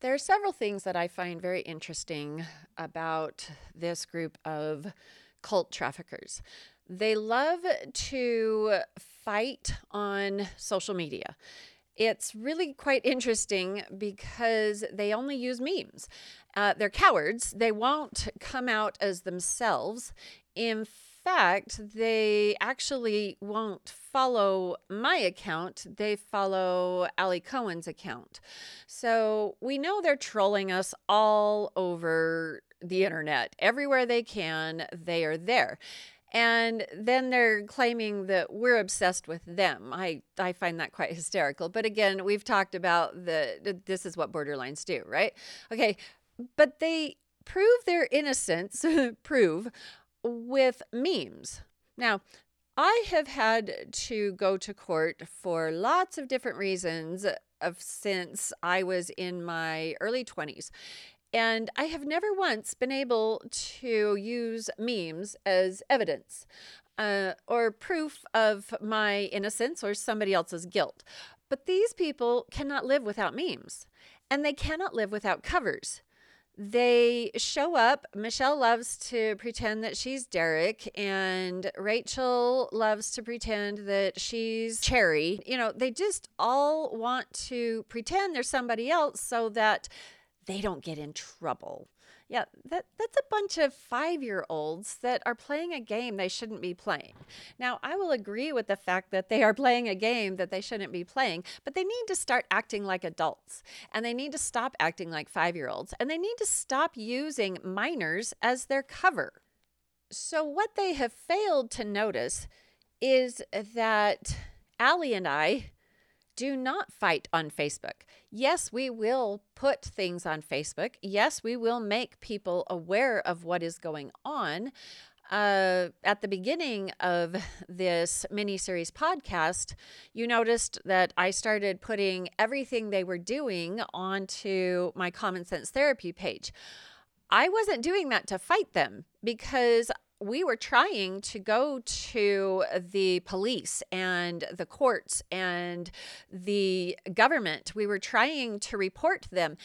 There are several things that I find very interesting about this group of cult traffickers. They love to fight on social media. It's really quite interesting because they only use memes. Uh, they're cowards. They won't come out as themselves. In fact, they actually won't follow my account, they follow Ali Cohen's account. So we know they're trolling us all over the internet. Everywhere they can, they are there. And then they're claiming that we're obsessed with them. I, I find that quite hysterical. But again, we've talked about the this is what borderlines do, right? Okay, but they prove their innocence, prove with memes. Now, I have had to go to court for lots of different reasons of since I was in my early 20s. And I have never once been able to use memes as evidence uh, or proof of my innocence or somebody else's guilt. But these people cannot live without memes and they cannot live without covers they show up. Michelle loves to pretend that she's Derek, and Rachel loves to pretend that she's Cherry. You know, they just all want to pretend they're somebody else so that they don't get in trouble. Yeah, that, that's a bunch of five year olds that are playing a game they shouldn't be playing. Now, I will agree with the fact that they are playing a game that they shouldn't be playing, but they need to start acting like adults and they need to stop acting like five year olds and they need to stop using minors as their cover. So, what they have failed to notice is that Ali and I do not fight on Facebook. Yes, we will put things on Facebook. Yes, we will make people aware of what is going on. Uh, at the beginning of this mini series podcast, you noticed that I started putting everything they were doing onto my Common Sense Therapy page. I wasn't doing that to fight them because we were trying to go to the police and the courts and the government. We were trying to report them.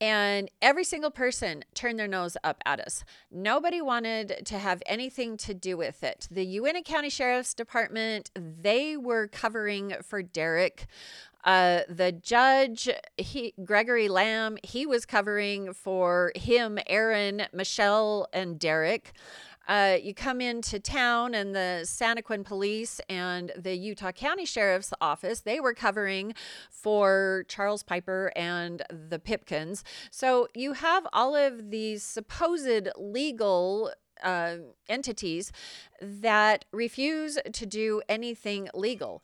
And every single person turned their nose up at us. Nobody wanted to have anything to do with it. The Uintah County Sheriff's Department, they were covering for Derek. Uh, the judge, he, Gregory Lamb, he was covering for him, Aaron, Michelle, and Derek. Uh, you come into town, and the Santaquin Police and the Utah County Sheriff's Office they were covering for Charles Piper and the Pipkins. So you have all of these supposed legal uh, entities that refuse to do anything legal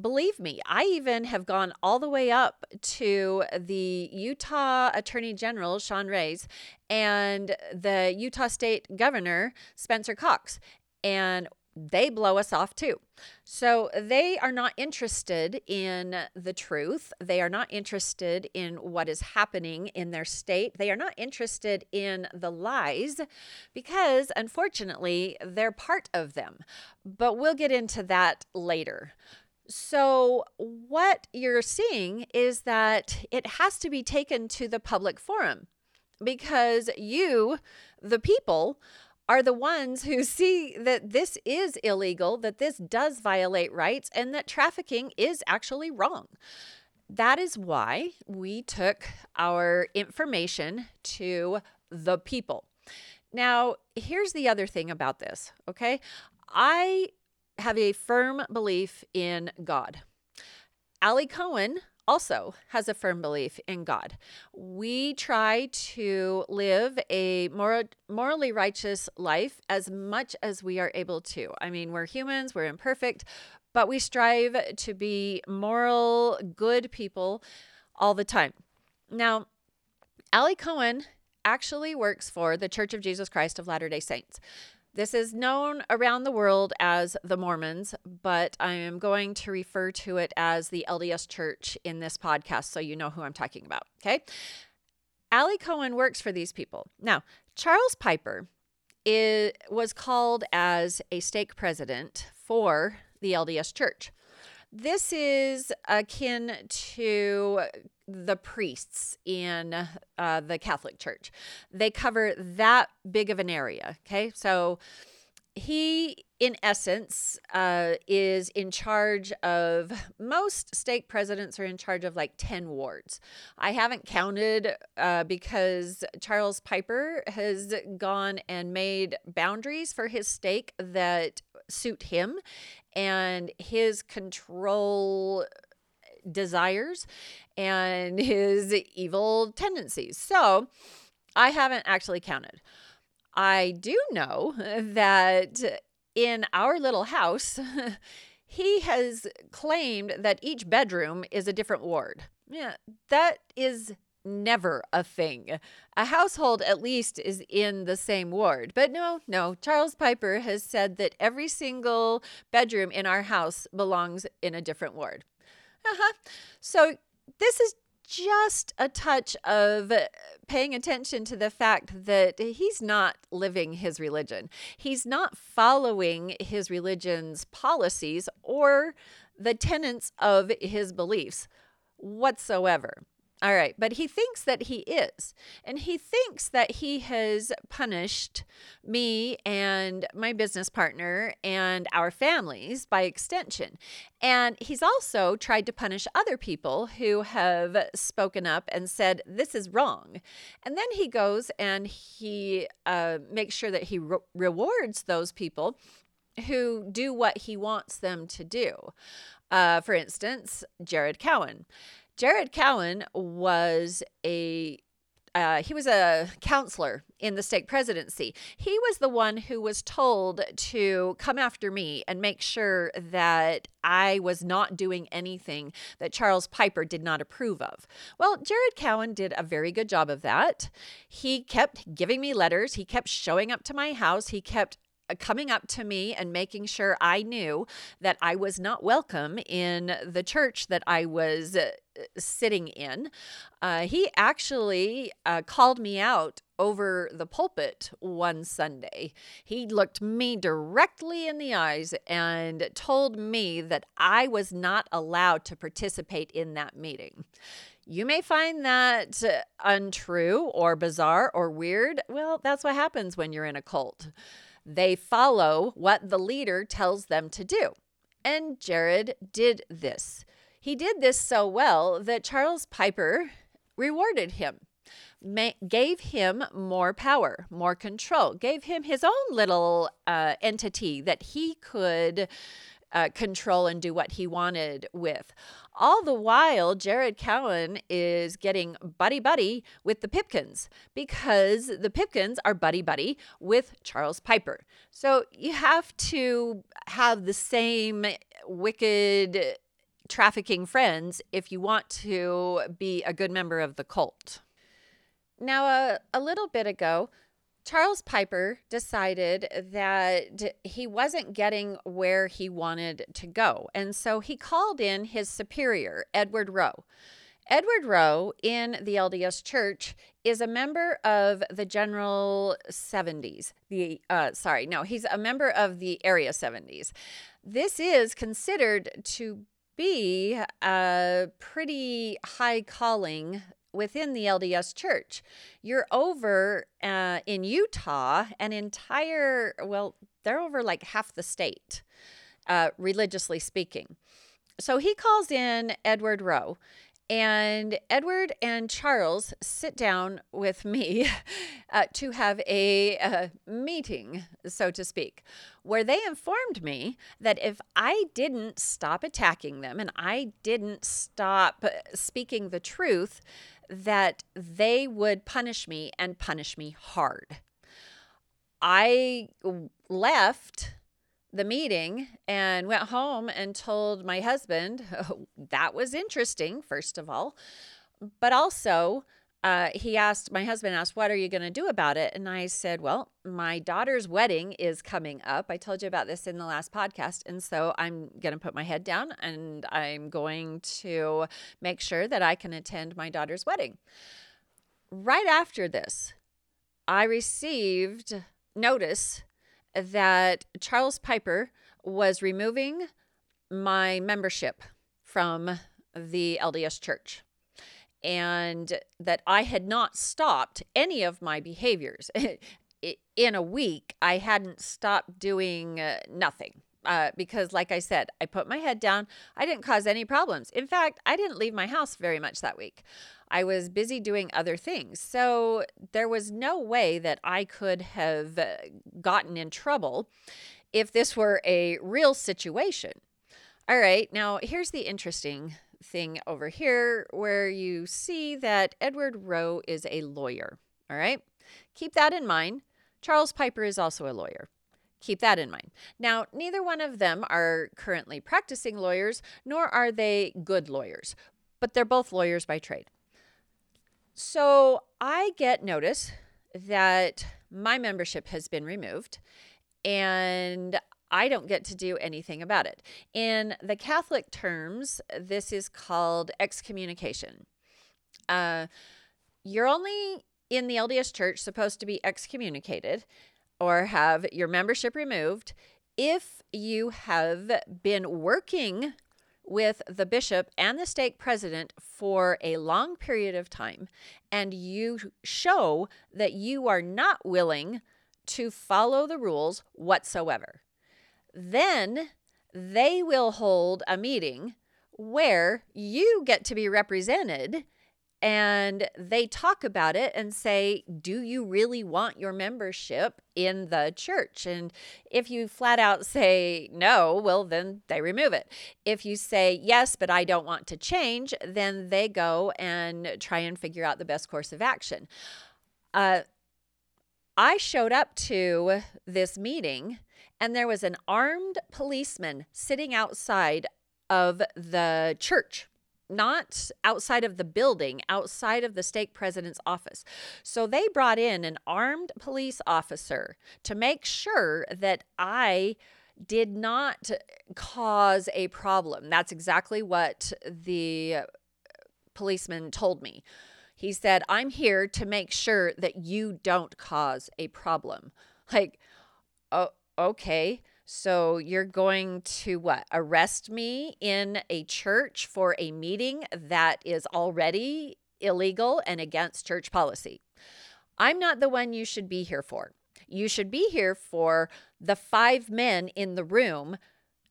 believe me, I even have gone all the way up to the Utah Attorney General, Sean Reyes, and the Utah State Governor, Spencer Cox. And they blow us off too. So they are not interested in the truth. They are not interested in what is happening in their state. They are not interested in the lies because, unfortunately, they're part of them. But we'll get into that later. So, what you're seeing is that it has to be taken to the public forum because you, the people, are the ones who see that this is illegal, that this does violate rights, and that trafficking is actually wrong. That is why we took our information to the people. Now, here's the other thing about this, okay? I have a firm belief in God. Ali Cohen also has a firm belief in God. We try to live a moral, morally righteous life as much as we are able to. I mean, we're humans, we're imperfect, but we strive to be moral, good people all the time. Now, Ali Cohen actually works for the Church of Jesus Christ of Latter day Saints. This is known around the world as the Mormons, but I am going to refer to it as the LDS Church in this podcast so you know who I'm talking about. Okay. Ali Cohen works for these people. Now, Charles Piper is, was called as a stake president for the LDS Church. This is akin to the priests in uh, the Catholic Church. They cover that big of an area. Okay. So he, in essence, uh, is in charge of most stake presidents are in charge of like 10 wards. I haven't counted uh, because Charles Piper has gone and made boundaries for his stake that suit him and his control desires and his evil tendencies. So I haven't actually counted. I do know that in our little house, he has claimed that each bedroom is a different ward. Yeah, that is never a thing. A household, at least, is in the same ward. But no, no, Charles Piper has said that every single bedroom in our house belongs in a different ward. Uh-huh. So this is just a touch of paying attention to the fact that he's not living his religion. He's not following his religion's policies or the tenets of his beliefs whatsoever. All right, but he thinks that he is. And he thinks that he has punished me and my business partner and our families by extension. And he's also tried to punish other people who have spoken up and said, this is wrong. And then he goes and he uh, makes sure that he re- rewards those people who do what he wants them to do. Uh, for instance, Jared Cowan. Jared Cowan was a uh, he was a counselor in the stake presidency. He was the one who was told to come after me and make sure that I was not doing anything that Charles Piper did not approve of. Well, Jared Cowan did a very good job of that. He kept giving me letters, he kept showing up to my house, he kept uh, coming up to me and making sure I knew that I was not welcome in the church that I was uh, sitting in. Uh, he actually uh, called me out over the pulpit one Sunday. He looked me directly in the eyes and told me that I was not allowed to participate in that meeting. You may find that untrue or bizarre or weird. Well, that's what happens when you're in a cult. They follow what the leader tells them to do. And Jared did this. He did this so well that Charles Piper rewarded him, gave him more power, more control, gave him his own little uh, entity that he could uh, control and do what he wanted with. All the while, Jared Cowan is getting buddy buddy with the Pipkins because the Pipkins are buddy buddy with Charles Piper. So you have to have the same wicked trafficking friends if you want to be a good member of the cult. Now, a little bit ago, Charles Piper decided that he wasn't getting where he wanted to go. And so he called in his superior, Edward Rowe. Edward Rowe in the LDS Church is a member of the General 70s. The uh, sorry, no, he's a member of the Area 70s. This is considered to be a pretty high calling within the LDS church. You're over uh, in Utah, an entire, well, they're over like half the state, uh, religiously speaking. So he calls in Edward Rowe and Edward and Charles sit down with me uh, to have a, a meeting, so to speak, where they informed me that if I didn't stop attacking them and I didn't stop speaking the truth, that they would punish me and punish me hard. I left the meeting and went home and told my husband oh, that was interesting, first of all. But also, uh, he asked, my husband asked, What are you going to do about it? And I said, Well, my daughter's wedding is coming up. I told you about this in the last podcast. And so I'm going to put my head down and I'm going to make sure that I can attend my daughter's wedding. Right after this, I received notice that Charles Piper was removing my membership from the LDS church. and that I had not stopped any of my behaviors. In a week, I hadn't stopped doing uh, nothing. Uh, because, like I said, I put my head down. I didn't cause any problems. In fact, I didn't leave my house very much that week. I was busy doing other things. So there was no way that I could have uh, gotten in trouble if this were a real situation. All right, now here's the interesting thing over here where you see that Edward Rowe is a lawyer. All right, keep that in mind. Charles Piper is also a lawyer. Keep that in mind. Now, neither one of them are currently practicing lawyers, nor are they good lawyers, but they're both lawyers by trade. So I get notice that my membership has been removed and I don't get to do anything about it. In the Catholic terms, this is called excommunication. Uh, you're only in the LDS church supposed to be excommunicated or have your membership removed if you have been working with the bishop and the stake president for a long period of time. And you show that you are not willing to follow the rules whatsoever, then they will hold a meeting where you get to be represented and they talk about it and say, Do you really want your membership in the church? And if you flat out say no, well, then they remove it. If you say yes, but I don't want to change, then they go and try and figure out the best course of action. Uh, I showed up to this meeting and there was an armed policeman sitting outside of the church not outside of the building, outside of the stake president's office. So they brought in an armed police officer to make sure that I did not cause a problem. That's exactly what the policeman told me. He said, I'm here to make sure that you don't cause a problem. Like, oh, okay. So you're going to what? Arrest me in a church for a meeting that is already illegal and against church policy. I'm not the one you should be here for. You should be here for the five men in the room,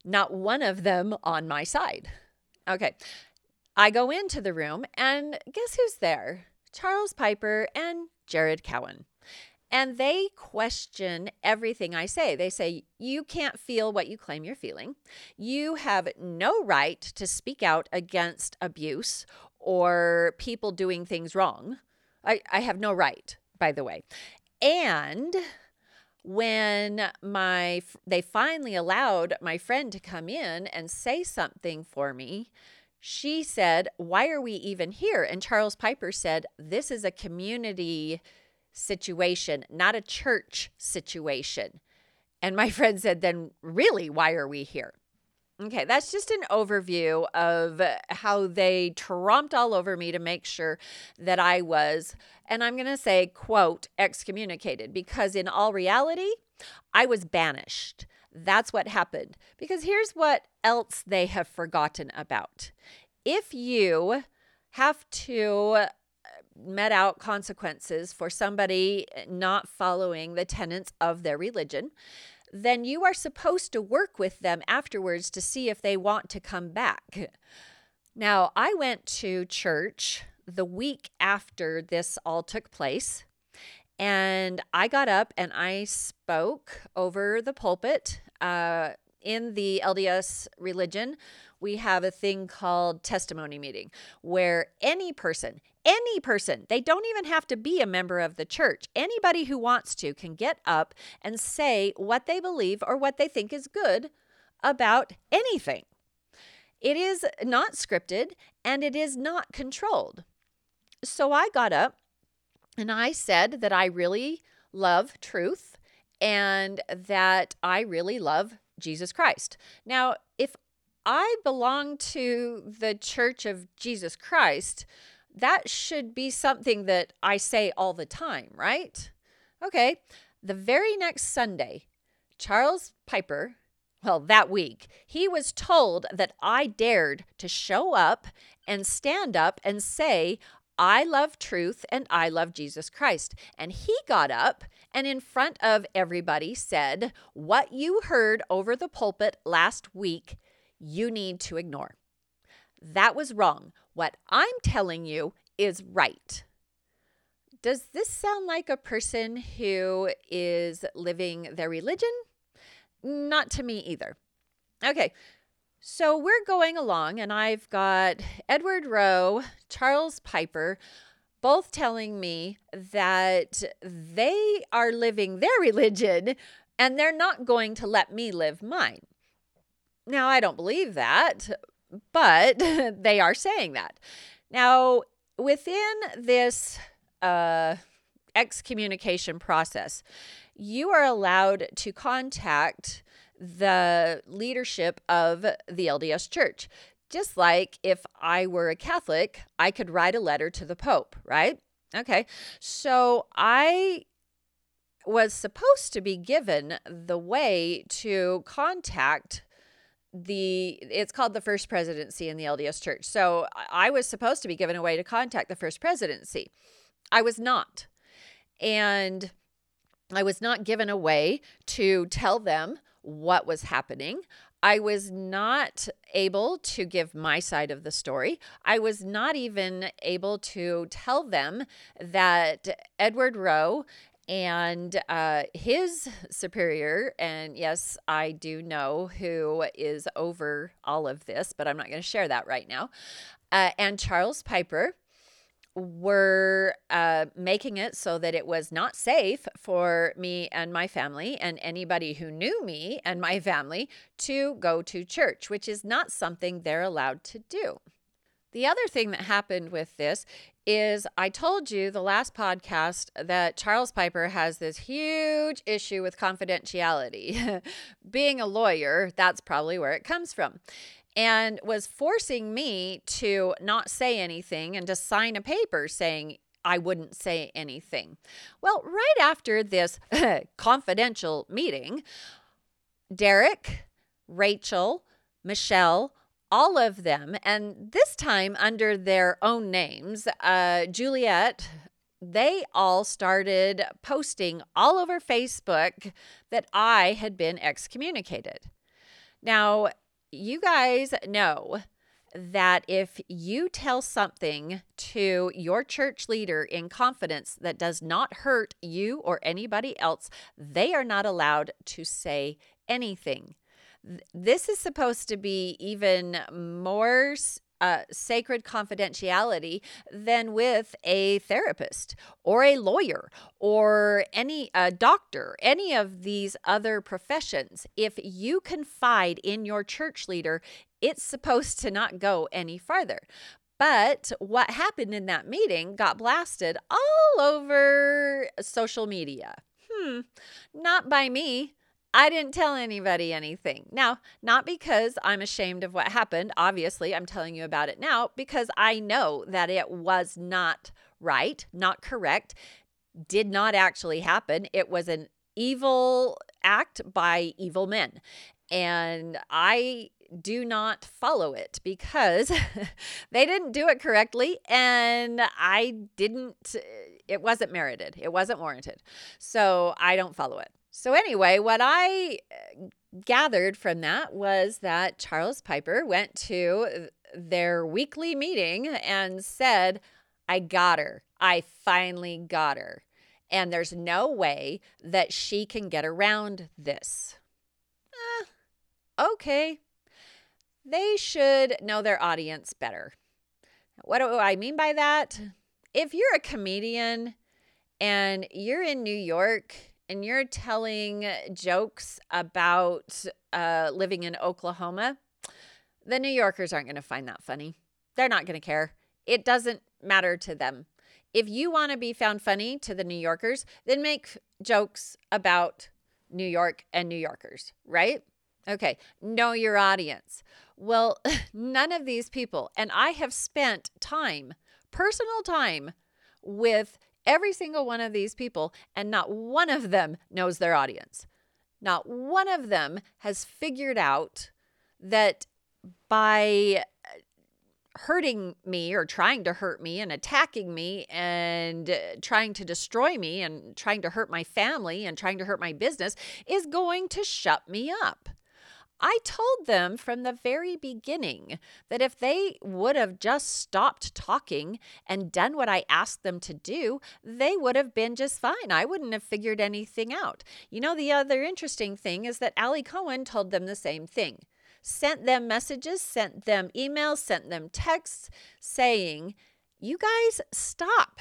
not one of them on my side. Okay. I go into the room and guess who's there? Charles Piper and Jared Cowan. And they question everything I say. They say, You can't feel what you claim you're feeling. You have no right to speak out against abuse or people doing things wrong. I, I have no right, by the way. And when my they finally allowed my friend to come in and say something for me she said why are we even here and charles piper said this is a community situation, not a church situation. And my friend said, then really, why are we here? Okay, that's just an overview of how they tromped all over me to make sure that I was, and I'm going to say, quote, excommunicated, because in all reality, I was banished. That's what happened. Because here's what else they have forgotten about. If you have to met out consequences for somebody not following the tenets of their religion, then you are supposed to work with them afterwards to see if they want to come back. Now, I went to church the week after this all took place, and I got up and I spoke over the pulpit. Uh, in the LDS religion, we have a thing called testimony meeting where any person, any person, they don't even have to be a member of the church. Anybody who wants to can get up and say what they believe or what they think is good about anything. It is not scripted and it is not controlled. So I got up and I said that I really love truth and that I really love Jesus Christ. Now, I belong to the Church of Jesus Christ, that should be something that I say all the time, right? Okay. The very next Sunday, Charles Piper, well, that week, he was told that I dared to show up and stand up and say, I love truth and I love Jesus Christ. And he got up and, in front of everybody, said, What you heard over the pulpit last week, you need to ignore. That was wrong. What I'm telling you is right. Does this sound like a person who is living their religion? Not to me either. Okay, so we're going along, and I've got Edward Rowe, Charles Piper, both telling me that they are living their religion and they're not going to let me live mine. Now, I don't believe that, but they are saying that. Now, within this uh, excommunication process, you are allowed to contact the leadership of the LDS Church. Just like if I were a Catholic, I could write a letter to the Pope, right? Okay. So I was supposed to be given the way to contact the it's called the first presidency in the LDS church. So I was supposed to be given a way to contact the first presidency. I was not. And I was not given a way to tell them what was happening. I was not able to give my side of the story. I was not even able to tell them that Edward Rowe and uh, his superior, and yes, I do know who is over all of this, but I'm not going to share that right now, uh, and Charles Piper were uh, making it so that it was not safe for me and my family and anybody who knew me and my family to go to church, which is not something they're allowed to do. The other thing that happened with this is I told you the last podcast that Charles Piper has this huge issue with confidentiality. Being a lawyer, that's probably where it comes from and was forcing me to not say anything and to sign a paper saying I wouldn't say anything. Well, right after this confidential meeting, Derek, Rachel, Michelle, all of them, and this time under their own names, uh, Juliet, they all started posting all over Facebook that I had been excommunicated. Now, you guys know that if you tell something to your church leader in confidence that does not hurt you or anybody else, they are not allowed to say anything. This is supposed to be even more uh, sacred confidentiality than with a therapist or a lawyer or any a doctor, any of these other professions. If you confide in your church leader, it's supposed to not go any farther. But what happened in that meeting got blasted all over social media. Hmm, not by me. I didn't tell anybody anything. Now, not because I'm ashamed of what happened. Obviously, I'm telling you about it now because I know that it was not right, not correct, did not actually happen. It was an evil act by evil men. And I do not follow it because they didn't do it correctly and I didn't, it wasn't merited, it wasn't warranted. So I don't follow it. So, anyway, what I uh, gathered from that was that Charles Piper went to their weekly meeting and said, I got her. I finally got her. And there's no way that she can get around this. Eh, okay. They should know their audience better. What do I mean by that? If you're a comedian and you're in New York and you're telling jokes about uh, living in Oklahoma, the New Yorkers aren't going to find that funny. They're not going to care. It doesn't matter to them. If you want to be found funny to the New Yorkers, then make jokes about New York and New Yorkers, right? Okay, know your audience. Well, none of these people, and I have spent time, personal time, with every single one of these people, and not one of them knows their audience. Not one of them has figured out that by hurting me or trying to hurt me and attacking me and uh, trying to destroy me and trying to hurt my family and trying to hurt my business is going to shut me up. I told them from the very beginning that if they would have just stopped talking and done what I asked them to do, they would have been just fine. I wouldn't have figured anything out. You know, the other interesting thing is that Ali Cohen told them the same thing sent them messages, sent them emails, sent them texts saying, You guys stop.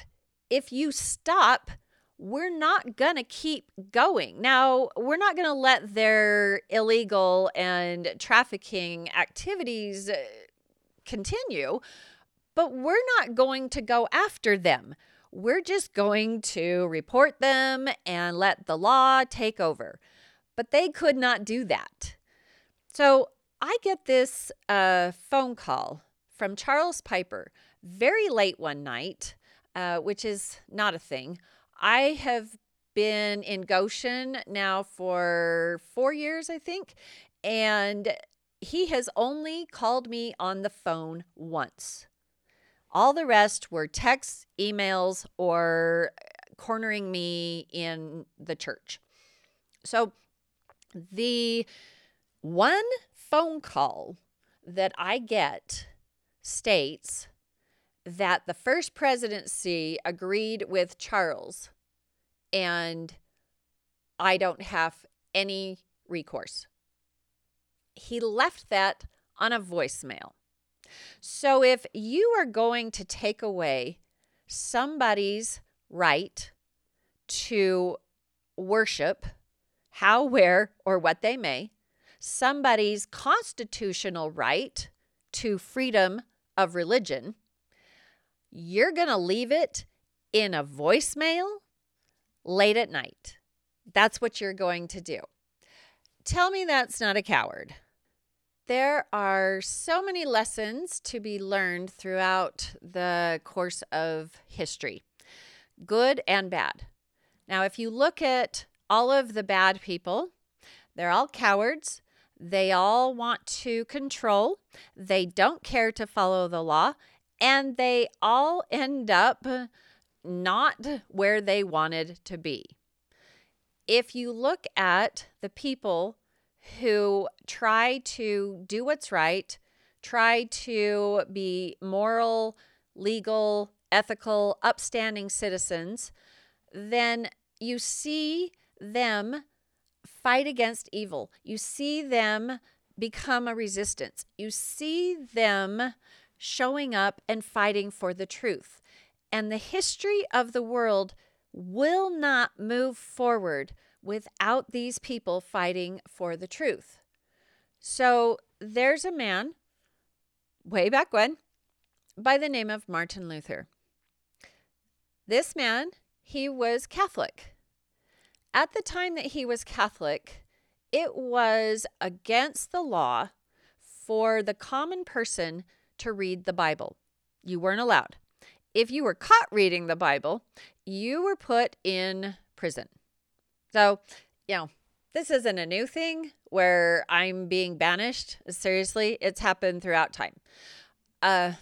If you stop, we're not going to keep going. Now, we're not going to let their illegal and trafficking activities uh, continue, but we're not going to go after them. We're just going to report them and let the law take over. But they could not do that. So I get this uh, phone call from Charles Piper very late one night, uh, which is not a thing I have been in Goshen now for four years, I think. And he has only called me on the phone once. All the rest were texts, emails, or cornering me in the church. So the one phone call that I get states that the first presidency agreed with Charles and I don't have any recourse. He left that on a voicemail. So if you are going to take away somebody's right to worship, how, where, or what they may, somebody's constitutional right to freedom of religion, you're going to leave it in a voicemail late at night. That's what you're going to do. Tell me that's not a coward. There are so many lessons to be learned throughout the course of history, good and bad. Now, if you look at all of the bad people, they're all cowards. They all want to control. They don't care to follow the law and they all end up not where they wanted to be. If you look at the people who try to do what's right, try to be moral, legal, ethical, upstanding citizens, then you see them fight against evil. You see them become a resistance. You see them showing up and fighting for the truth. And the history of the world will not move forward without these people fighting for the truth. So there's a man way back when by the name of Martin Luther. This man, he was Catholic. At the time that he was Catholic, it was against the law for the common person to read the Bible. You weren't allowed. If you were caught reading the Bible, you were put in prison. So, you know, this isn't a new thing where I'm being banished. Seriously, it's happened throughout time. Uh,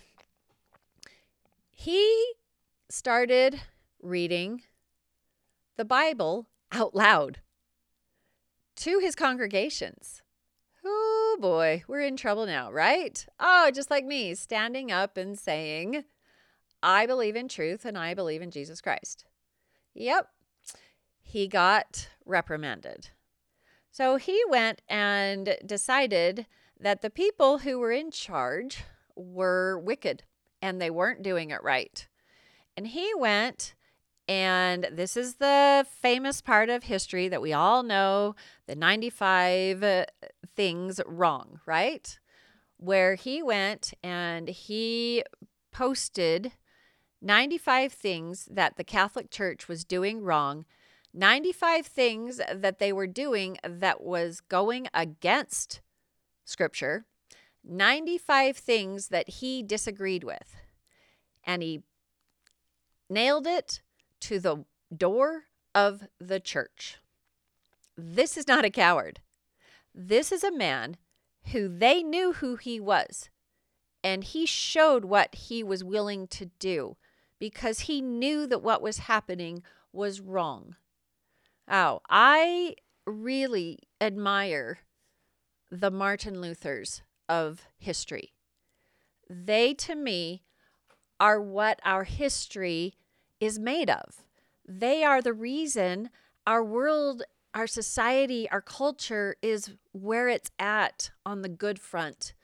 he started reading the Bible out loud to his congregations oh boy, we're in trouble now, right? Oh, just like me, standing up and saying, I believe in truth and I believe in Jesus Christ. Yep, he got reprimanded. So he went and decided that the people who were in charge were wicked and they weren't doing it right. And he went and this is the famous part of history that we all know the 95 uh, things wrong, right? Where he went and he posted 95 things that the Catholic Church was doing wrong, 95 things that they were doing that was going against Scripture, 95 things that he disagreed with. And he nailed it to the door of the church. This is not a coward. This is a man who they knew who he was. and he showed what he was willing to do because he knew that what was happening was wrong. Oh, I really admire the Martin Luthers of history. They, to me, are what our history is made of. They are the reason our world, our society, our culture is where it's at on the good front.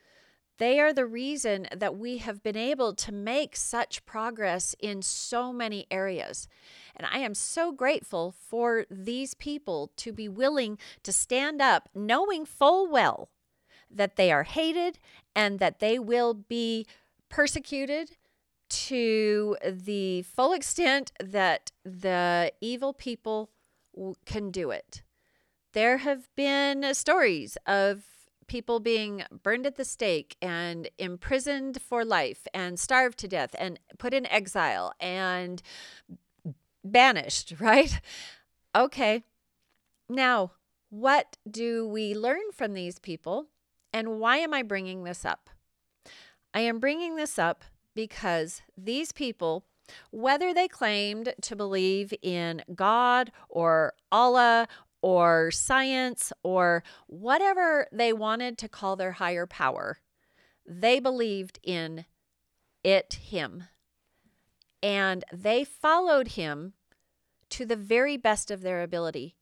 They are the reason that we have been able to make such progress in so many areas. And I am so grateful for these people to be willing to stand up, knowing full well that they are hated and that they will be persecuted to the full extent that the evil people can do it. There have been stories of people being burned at the stake and imprisoned for life and starved to death and put in exile and banished, right? Okay. Now, what do we learn from these people? And why am I bringing this up? I am bringing this up because these people, whether they claimed to believe in God or Allah or science or whatever they wanted to call their higher power, they believed in it, Him. And they followed Him to the very best of their ability,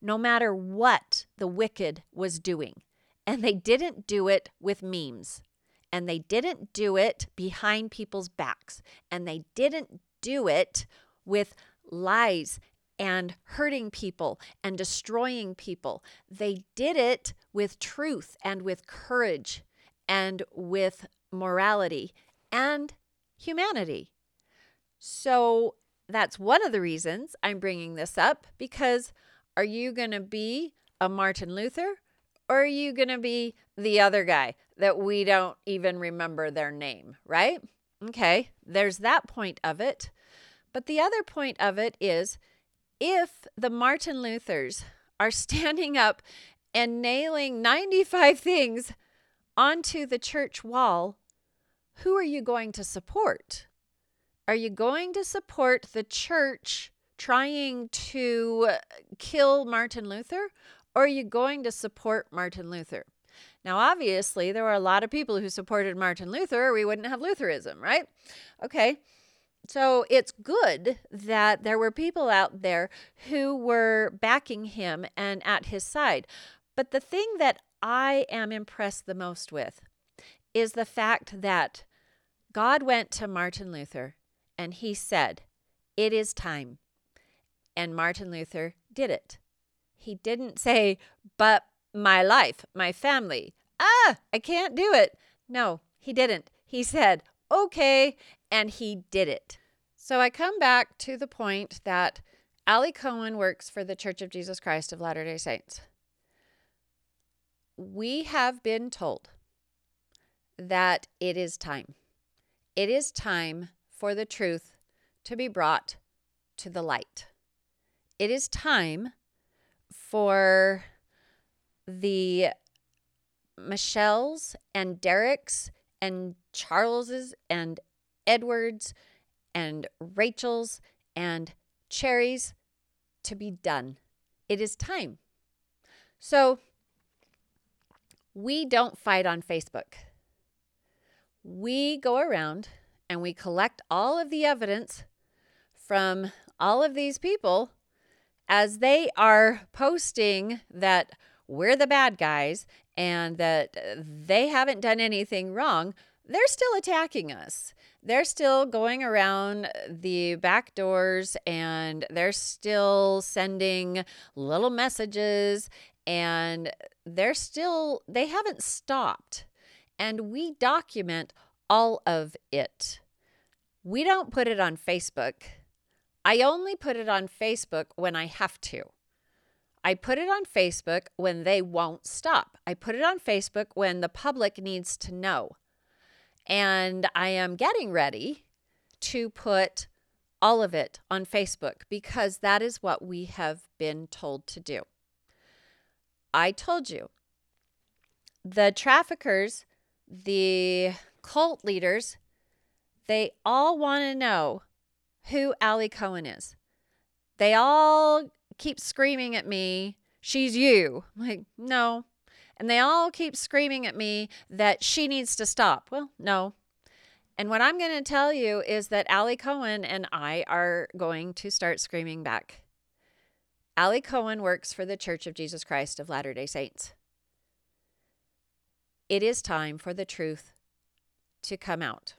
no matter what the wicked was doing. And they didn't do it with memes. And they didn't do it behind people's backs. And they didn't do it with lies and hurting people and destroying people. They did it with truth and with courage and with morality and humanity. So that's one of the reasons I'm bringing this up because are you going to be a Martin Luther or are you going to be the other guy that we don't even remember their name, right? Okay, there's that point of it. But the other point of it is if the Martin Luthers are standing up and nailing 95 things onto the church wall, who are you going to support? Are you going to support the church trying to kill Martin Luther? Or are you going to support Martin Luther? Now, obviously, there were a lot of people who supported Martin Luther, or we wouldn't have Lutheranism, right? Okay. So it's good that there were people out there who were backing him and at his side. But the thing that I am impressed the most with is the fact that God went to Martin Luther and he said, It is time. And Martin Luther did it. He didn't say, But my life, my family, ah, I can't do it. No, he didn't. He said, Okay, and he did it. So I come back to the point that Ali Cohen works for the Church of Jesus Christ of Latter day Saints. We have been told that it is time. It is time for the truth to be brought to the light. It is time for the Michelles and Derek's and Charles's and Edwards and Rachel's and Cherry's to be done. It is time. So we don't fight on Facebook. We go around and we collect all of the evidence from all of these people as they are posting that we're the bad guys and that they haven't done anything wrong, they're still attacking us. They're still going around the back doors and they're still sending little messages and they're still, they haven't stopped. And we document all of it. We don't put it on Facebook. I only put it on Facebook when I have to. I put it on Facebook when they won't stop. I put it on Facebook when the public needs to know. And I am getting ready to put all of it on Facebook because that is what we have been told to do. I told you the traffickers, the cult leaders, they all want to know who Ali Cohen is. They all keep screaming at me, she's you. I'm like, no. And they all keep screaming at me that she needs to stop. Well, no. And what I'm going to tell you is that Ali Cohen and I are going to start screaming back. Ali Cohen works for the Church of Jesus Christ of Latter day Saints. It is time for the truth to come out,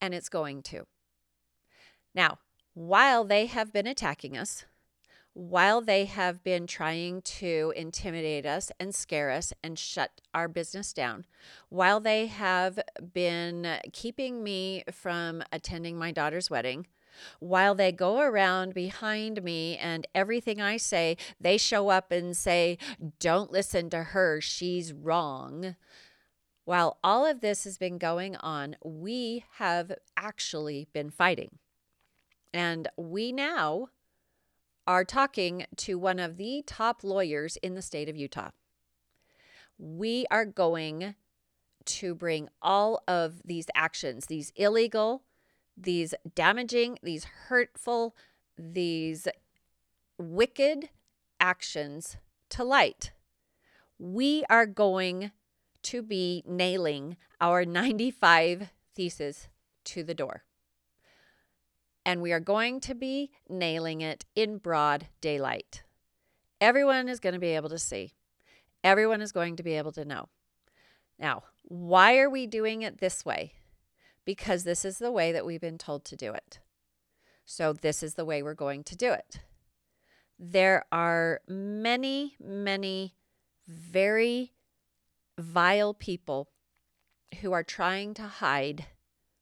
and it's going to. Now, while they have been attacking us, while they have been trying to intimidate us and scare us and shut our business down, while they have been keeping me from attending my daughter's wedding, while they go around behind me and everything I say, they show up and say, Don't listen to her, she's wrong. While all of this has been going on, we have actually been fighting. And we now are talking to one of the top lawyers in the state of Utah. We are going to bring all of these actions, these illegal, these damaging, these hurtful, these wicked actions to light. We are going to be nailing our 95 theses to the door. And we are going to be nailing it in broad daylight. Everyone is going to be able to see. Everyone is going to be able to know. Now, why are we doing it this way? Because this is the way that we've been told to do it. So, this is the way we're going to do it. There are many, many very vile people who are trying to hide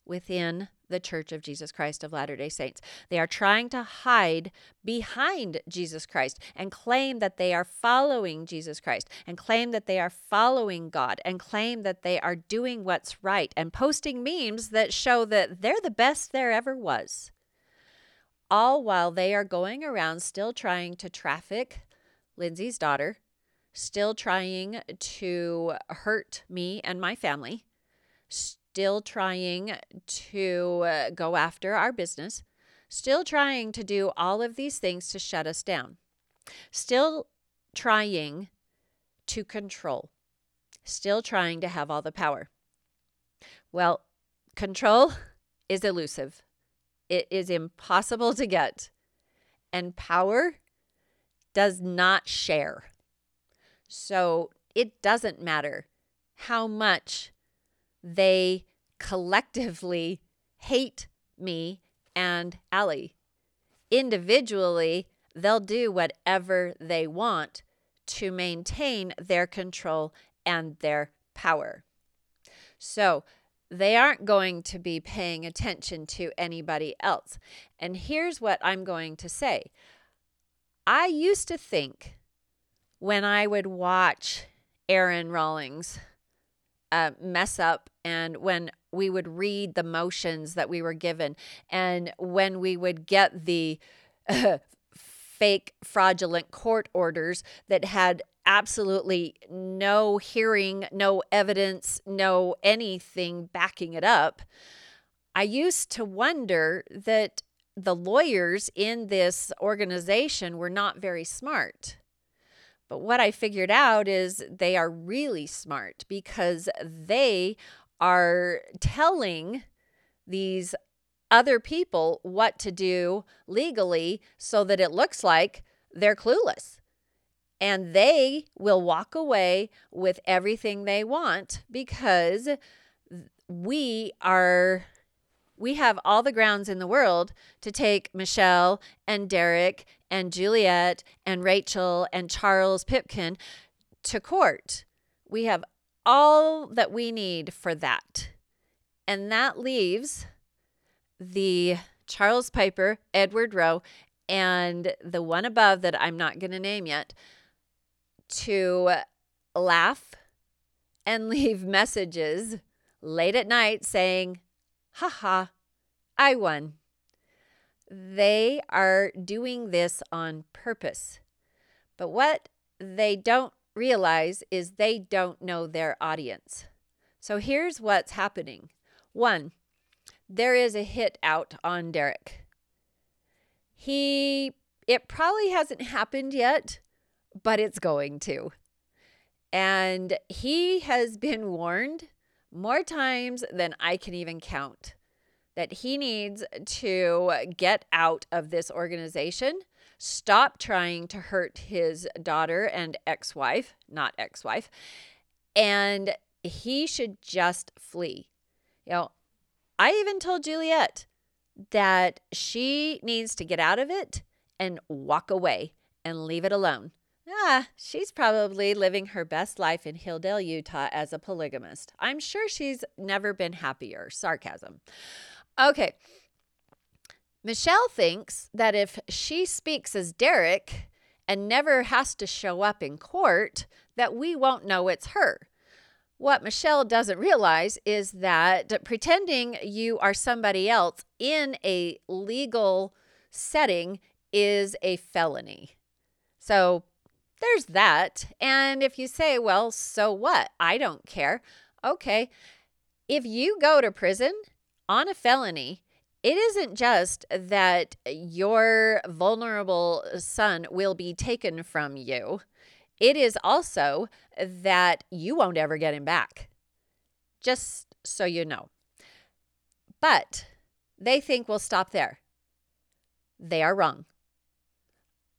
within the Church of Jesus Christ of Latter day Saints. They are trying to hide behind Jesus Christ and claim that they are following Jesus Christ and claim that they are following God and claim that they are doing what's right and posting memes that show that they're the best there ever was. All while they are going around still trying to traffic Lindsay's daughter still trying to hurt me and my family, still trying to uh, go after our business, still trying to do all of these things to shut us down, still trying to control, still trying to have all the power. Well, control is elusive, it is impossible to get, and power does not share. So it doesn't matter how much they collectively hate me and Ali. Individually, they'll do whatever they want to maintain their control and their power. So, they aren't going to be paying attention to anybody else. And here's what I'm going to say I used to think when I would watch Aaron Rawlings uh, mess up and when we would read the motions that we were given and when we would get the uh, fake fraudulent court orders that had absolutely no hearing, no evidence, no anything backing it up, I used to wonder that the lawyers in this organization were not very smart. But what I figured out is they are really smart because they are telling these other people what to do legally so that it looks like they're clueless. And they will walk away with everything they want because we are we have all the grounds in the world to take Michelle and Derek and Juliet and Rachel and Charles Pipkin to court. We have all that we need for that. And that leaves the Charles Piper, Edward Rowe, and the one above that I'm not going to name yet to laugh and leave messages late at night saying, haha, I won. They are doing this on purpose. But what they don't realize is they don't know their audience. So here's what's happening. One, there is a hit out on Derek. He, it probably hasn't happened yet, but it's going to. And he has been warned more times than I can even count that he needs to get out of this organization, stop trying to hurt his daughter and ex wife, not ex wife, and he should just flee. You know, I even told Juliet that she needs to get out of it and walk away and leave it alone. Ah, she's probably living her best life in Hildale, Utah as a polygamist. I'm sure she's never been happier. Sarcasm. Okay. Michelle thinks that if she speaks as Derek and never has to show up in court, that we won't know it's her. What Michelle doesn't realize is that pretending you are somebody else in a legal setting is a felony. So there's that. And if you say, well, so what? I don't care. Okay. If you go to prison on a felony, it isn't just that your vulnerable son will be taken from you, it is also that you won't ever get him back. Just so you know. But they think we'll stop there. They are wrong.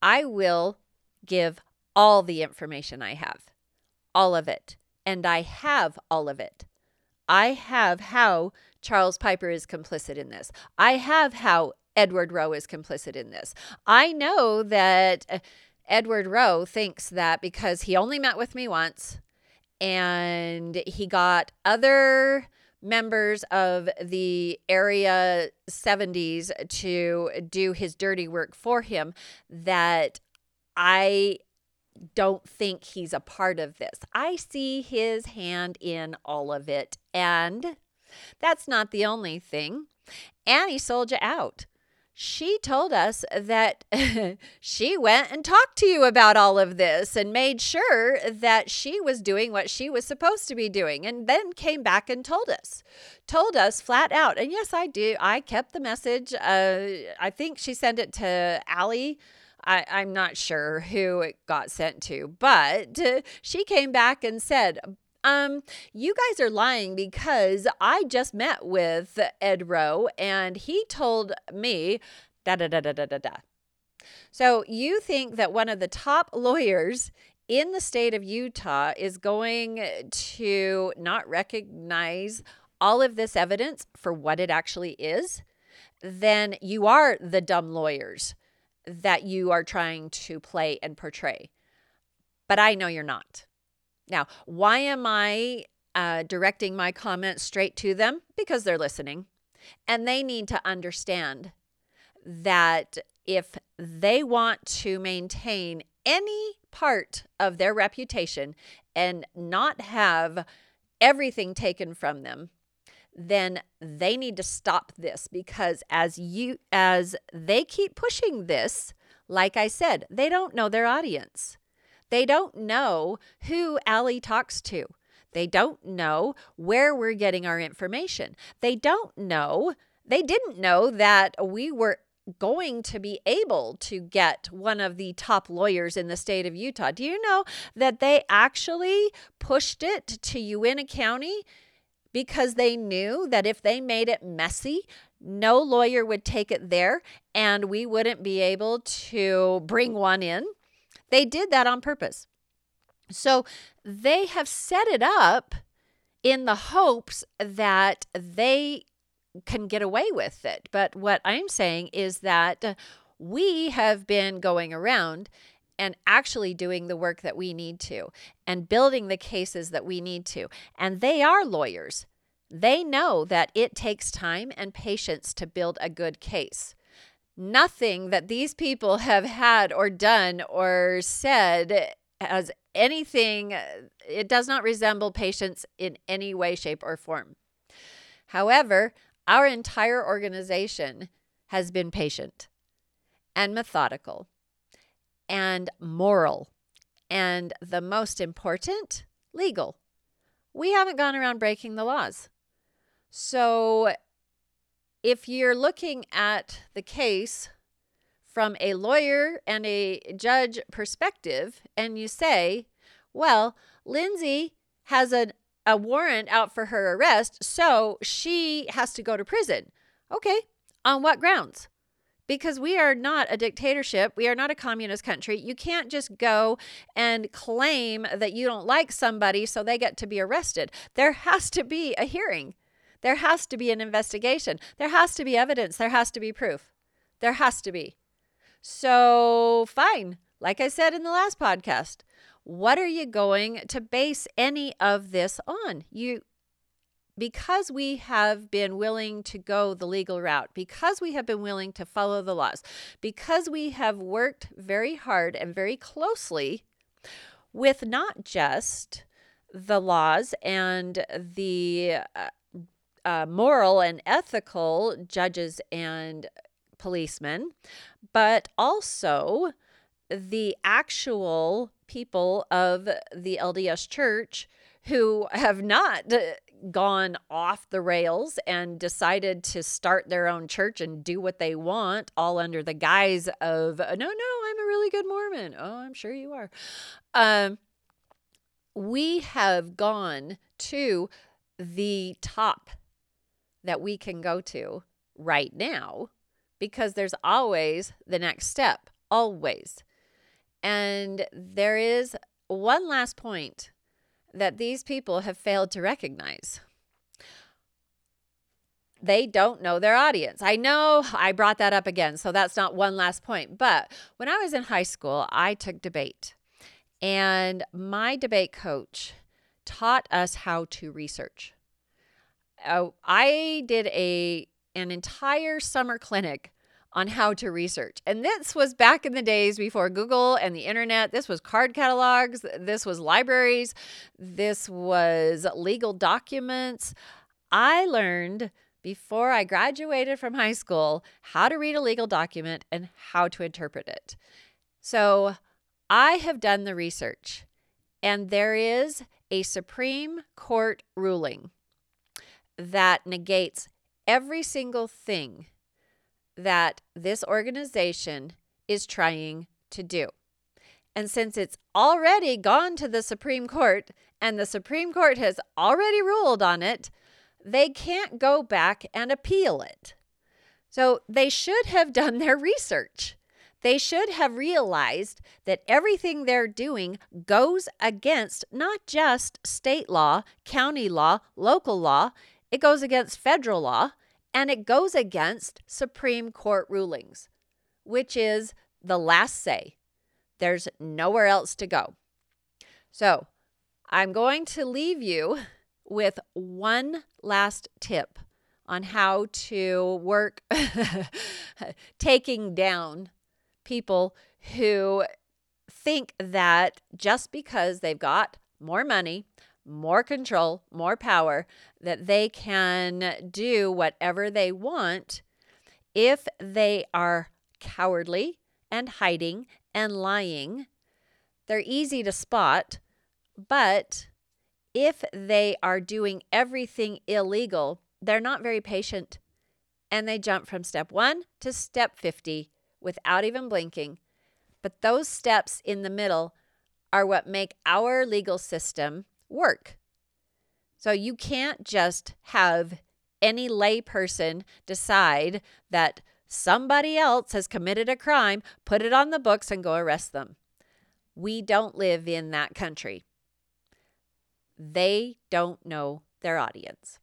I will give all the information I have, all of it. And I have all of it. I have how Charles Piper is complicit in this. I have how Edward Rowe is complicit in this. I know that uh, Edward Rowe thinks that because he only met with me once and he got other members of the area 70s to do his dirty work for him that I don't think he's a part of this. I see his hand in all of it. And that's not the only thing. Annie sold you out. She told us that she went and talked to you about all of this and made sure that she was doing what she was supposed to be doing and then came back and told us. Told us flat out. And yes, I do. I kept the message. Uh, I think she sent it to Allie I, I'm not sure who it got sent to, but she came back and said, um, you guys are lying because I just met with Ed Rowe and he told me da da da da da da da. So you think that one of the top lawyers in the state of Utah is going to not recognize all of this evidence for what it actually is? Then you are the dumb lawyers that you are trying to play and portray. But I know you're not. Now, why am I uh, directing my comments straight to them? Because they're listening. And they need to understand that if they want to maintain any part of their reputation and not have everything taken from them, then they need to stop this because as you as they keep pushing this, like I said, they don't know their audience. They don't know who Allie talks to. They don't know where we're getting our information. They don't know, they didn't know that we were going to be able to get one of the top lawyers in the state of Utah. Do you know that they actually pushed it to Uintah County because they knew that if they made it messy, no lawyer would take it there and we wouldn't be able to bring one in. They did that on purpose. So they have set it up in the hopes that they can get away with it. But what I'm saying is that we have been going around and actually doing the work that we need to and building the cases that we need to. And they are lawyers. They know that it takes time and patience to build a good case. Nothing that these people have had or done or said has anything, it does not resemble patience in any way, shape, or form. However, our entire organization has been patient and methodical and moral, and the most important, legal. we haven't gone around breaking the laws. So if you're looking at the case from a lawyer and a judge perspective, and you say, well, Lindsay has a, a warrant out for her arrest, so she has to go to prison. Okay, on what grounds? Because we are not a dictatorship. We are not a communist country. You can't just go and claim that you don't like somebody so they get to be arrested. There has to be a hearing. There has to be an investigation. There has to be evidence. There has to be proof. There has to be. So, fine. Like I said in the last podcast, what are you going to base any of this on? You because we have been willing to go the legal route, because we have been willing to follow the laws, because we have worked very hard and very closely with not just the laws and the uh, uh, moral and ethical judges and policemen, but also the actual people of the LDS church who have not gone off the rails and decided to start their own church and do what they want, all under the guise of, no, no, I'm a really good Mormon. Oh, I'm sure you are. Um, we have gone to the top that we can go to right now because there's always the next step, always. And there is one last point that these people have failed to recognize. They don't know their audience. I know I brought that up again, so that's not one last point. But when I was in high school, I took debate, and my debate coach taught us how to research. Uh, I did a an entire summer clinic on how to research. And this was back in the days before Google and the internet. This was card catalogs, this was libraries, this was legal documents. I learned before I graduated from high school how to read a legal document and how to interpret it. So I have done the research, and there is a Supreme Court ruling that negates every single thing that this organization is trying to do. And since it's already gone to the Supreme Court and the Supreme Court has already ruled on it, they can't go back and appeal it. So they should have done their research. They should have realized that everything they're doing goes against not just state law, county law, local law, it goes against federal law and it goes against Supreme Court rulings, which is the last say. There's nowhere else to go. So I'm going to leave you with one last tip on how to work taking down people who think that just because they've got more money, more control, more power, that they can do whatever they want if they are cowardly and hiding and lying. They're easy to spot, but if they are doing everything illegal, they're not very patient and they jump from step one to step 50 without even blinking. But those steps in the middle are what make our legal system work. So you can't just have any layperson decide that somebody else has committed a crime, put it on the books, and go arrest them. We don't live in that country. They don't know their audience.